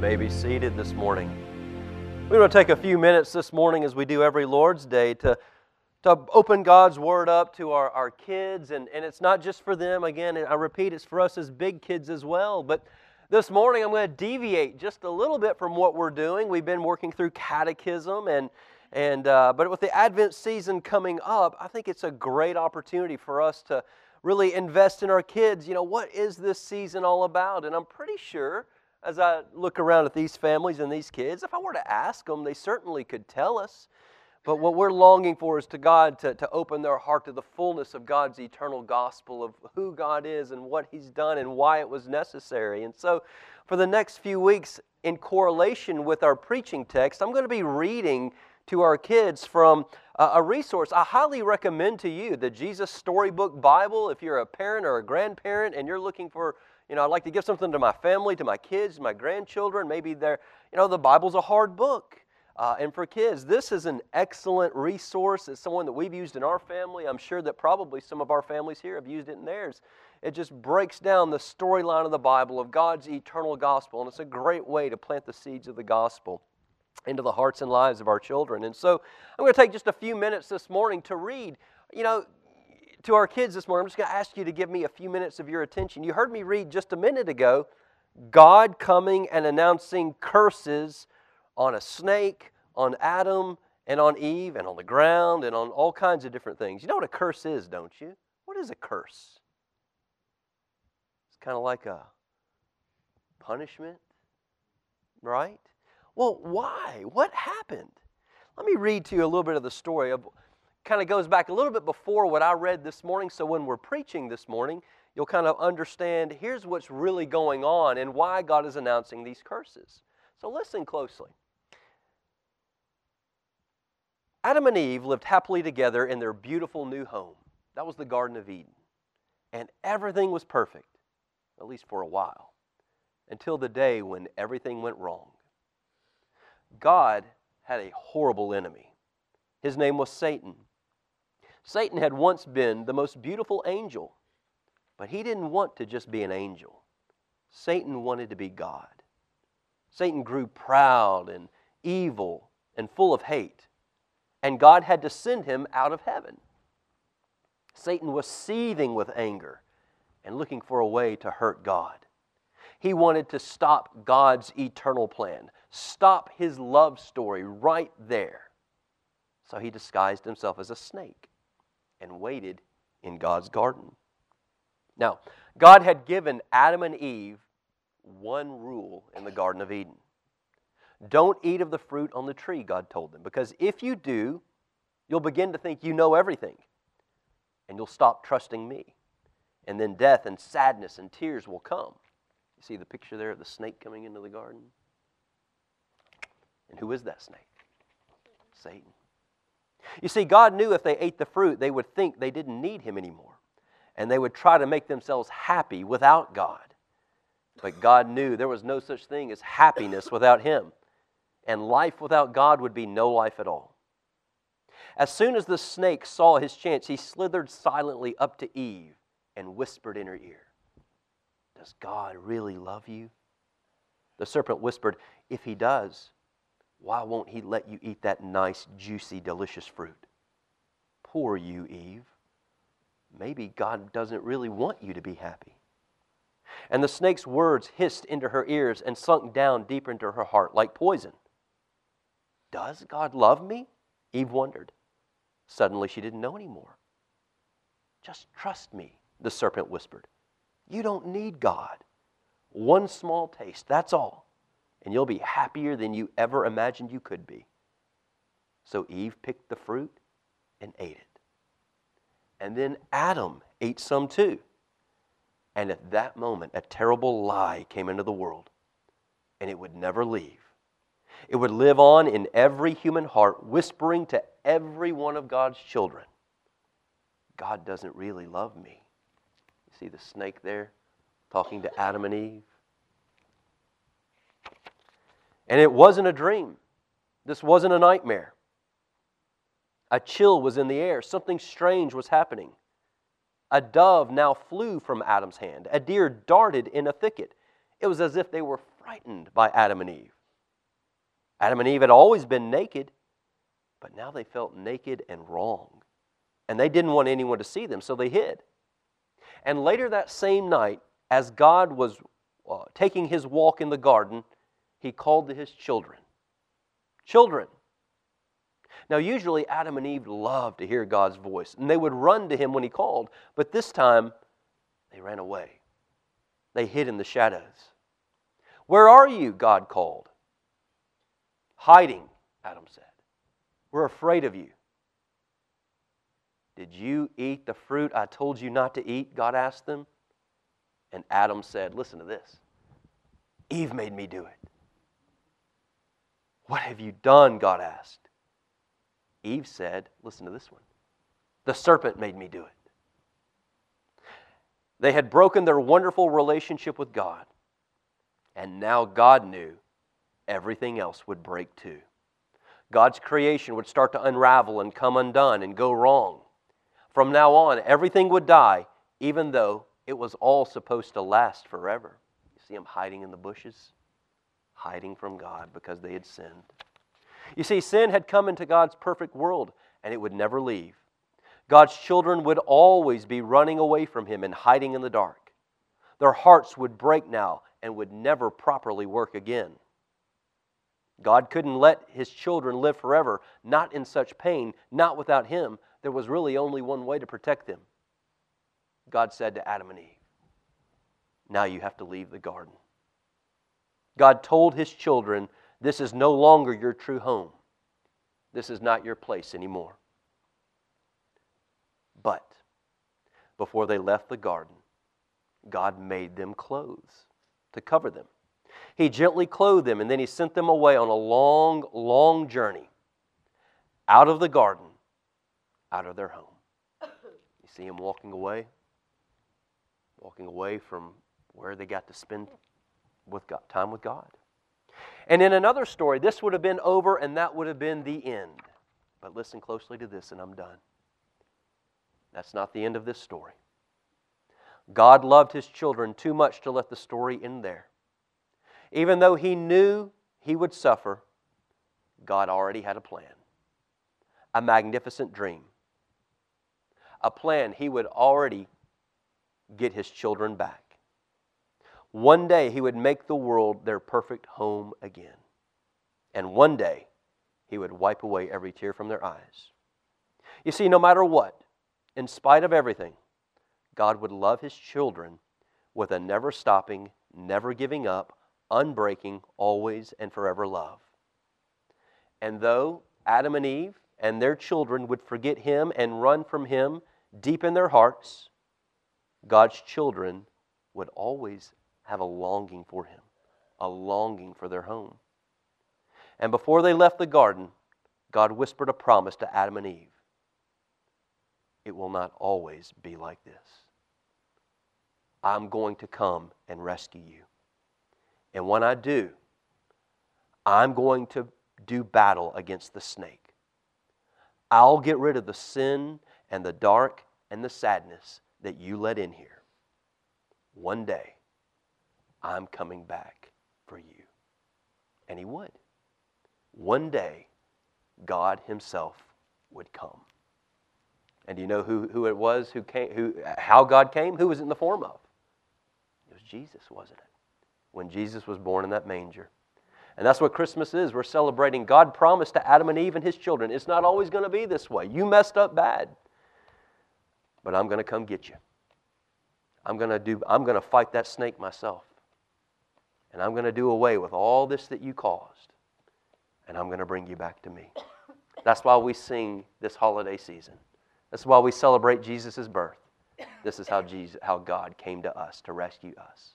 may be seated this morning. We're going to take a few minutes this morning, as we do every Lord's Day, to, to open God's Word up to our, our kids. And, and it's not just for them, again, I repeat, it's for us as big kids as well. But this morning, I'm going to deviate just a little bit from what we're doing. We've been working through catechism, and, and, uh, but with the Advent season coming up, I think it's a great opportunity for us to really invest in our kids. You know, what is this season all about? And I'm pretty sure as I look around at these families and these kids, if I were to ask them, they certainly could tell us. But what we're longing for is to God to, to open their heart to the fullness of God's eternal gospel of who God is and what He's done and why it was necessary. And so, for the next few weeks, in correlation with our preaching text, I'm going to be reading to our kids from a resource I highly recommend to you the Jesus Storybook Bible. If you're a parent or a grandparent and you're looking for you know, I'd like to give something to my family, to my kids, my grandchildren. Maybe they're, you know, the Bible's a hard book. Uh, and for kids, this is an excellent resource. It's someone that we've used in our family. I'm sure that probably some of our families here have used it in theirs. It just breaks down the storyline of the Bible, of God's eternal gospel, and it's a great way to plant the seeds of the gospel into the hearts and lives of our children. And so I'm going to take just a few minutes this morning to read. You know, to our kids this morning, I'm just going to ask you to give me a few minutes of your attention. You heard me read just a minute ago God coming and announcing curses on a snake, on Adam, and on Eve, and on the ground, and on all kinds of different things. You know what a curse is, don't you? What is a curse? It's kind of like a punishment, right? Well, why? What happened? Let me read to you a little bit of the story of kind of goes back a little bit before what I read this morning. So when we're preaching this morning, you'll kind of understand here's what's really going on and why God is announcing these curses. So listen closely. Adam and Eve lived happily together in their beautiful new home. That was the Garden of Eden. And everything was perfect, at least for a while, until the day when everything went wrong. God had a horrible enemy. His name was Satan. Satan had once been the most beautiful angel, but he didn't want to just be an angel. Satan wanted to be God. Satan grew proud and evil and full of hate, and God had to send him out of heaven. Satan was seething with anger and looking for a way to hurt God. He wanted to stop God's eternal plan, stop his love story right there. So he disguised himself as a snake and waited in God's garden. Now, God had given Adam and Eve one rule in the Garden of Eden don't eat of the fruit on the tree, God told them, because if you do, you'll begin to think you know everything and you'll stop trusting me. And then death and sadness and tears will come. You see the picture there of the snake coming into the garden? And who is that snake? Satan. You see, God knew if they ate the fruit, they would think they didn't need Him anymore. And they would try to make themselves happy without God. But God knew there was no such thing as happiness without Him. And life without God would be no life at all. As soon as the snake saw his chance, he slithered silently up to Eve and whispered in her ear, Does God really love you? The serpent whispered, If he does, why won't He let you eat that nice, juicy, delicious fruit? Poor you, Eve. Maybe God doesn't really want you to be happy. And the snake's words hissed into her ears and sunk down deeper into her heart like poison. Does God love me? Eve wondered. Suddenly she didn't know anymore. Just trust me, the serpent whispered. You don't need God. One small taste, that's all and you'll be happier than you ever imagined you could be. So Eve picked the fruit and ate it. And then Adam ate some too. And at that moment, a terrible lie came into the world, and it would never leave. It would live on in every human heart, whispering to every one of God's children God doesn't really love me. You see the snake there talking to Adam and Eve? And it wasn't a dream. This wasn't a nightmare. A chill was in the air. Something strange was happening. A dove now flew from Adam's hand. A deer darted in a thicket. It was as if they were frightened by Adam and Eve. Adam and Eve had always been naked, but now they felt naked and wrong. And they didn't want anyone to see them, so they hid. And later that same night, as God was uh, taking his walk in the garden, he called to his children. Children. Now, usually Adam and Eve loved to hear God's voice, and they would run to him when he called, but this time they ran away. They hid in the shadows. Where are you? God called. Hiding, Adam said. We're afraid of you. Did you eat the fruit I told you not to eat? God asked them. And Adam said, Listen to this Eve made me do it. What have you done? God asked. Eve said, Listen to this one. The serpent made me do it. They had broken their wonderful relationship with God, and now God knew everything else would break too. God's creation would start to unravel and come undone and go wrong. From now on, everything would die, even though it was all supposed to last forever. You see them hiding in the bushes, hiding from God because they had sinned. You see, sin had come into God's perfect world, and it would never leave. God's children would always be running away from Him and hiding in the dark. Their hearts would break now and would never properly work again. God couldn't let His children live forever, not in such pain, not without Him. There was really only one way to protect them. God said to Adam and Eve, Now you have to leave the garden. God told His children, This is no longer your true home. This is not your place anymore. But before they left the garden, God made them clothes to cover them. He gently clothed them and then he sent them away on a long, long journey out of the garden, out of their home. You see them walking away, walking away from where they got to spend with God, time with God. And in another story, this would have been over and that would have been the end. But listen closely to this, and I'm done. That's not the end of this story. God loved his children too much to let the story end there. Even though he knew he would suffer, God already had a plan, a magnificent dream, a plan he would already get his children back. One day he would make the world their perfect home again. And one day he would wipe away every tear from their eyes. You see, no matter what, in spite of everything, God would love his children with a never stopping, never giving up, unbreaking, always and forever love. And though Adam and Eve and their children would forget him and run from him deep in their hearts, God's children would always have a longing for him, a longing for their home. And before they left the garden, God whispered a promise to Adam and Eve it will not always be like this. I'm going to come and rescue you. And when I do, I'm going to do battle against the snake. I'll get rid of the sin and the dark and the sadness that you let in here. One day, I'm coming back for you. And He would. One day, God Himself would come. And do you know who, who it was who came, who, how God came? Who was in the form of? It was Jesus, wasn't it? When Jesus was born in that manger. And that's what Christmas is. We're celebrating. God promised to Adam and Eve and his children, it's not always going to be this way. You messed up bad. But I'm going to come get you. I'm going to do I'm going to fight that snake myself. And I'm going to do away with all this that you caused. And I'm going to bring you back to me. That's why we sing this holiday season. That's why we celebrate Jesus' birth. This is how, Jesus, how God came to us to rescue us.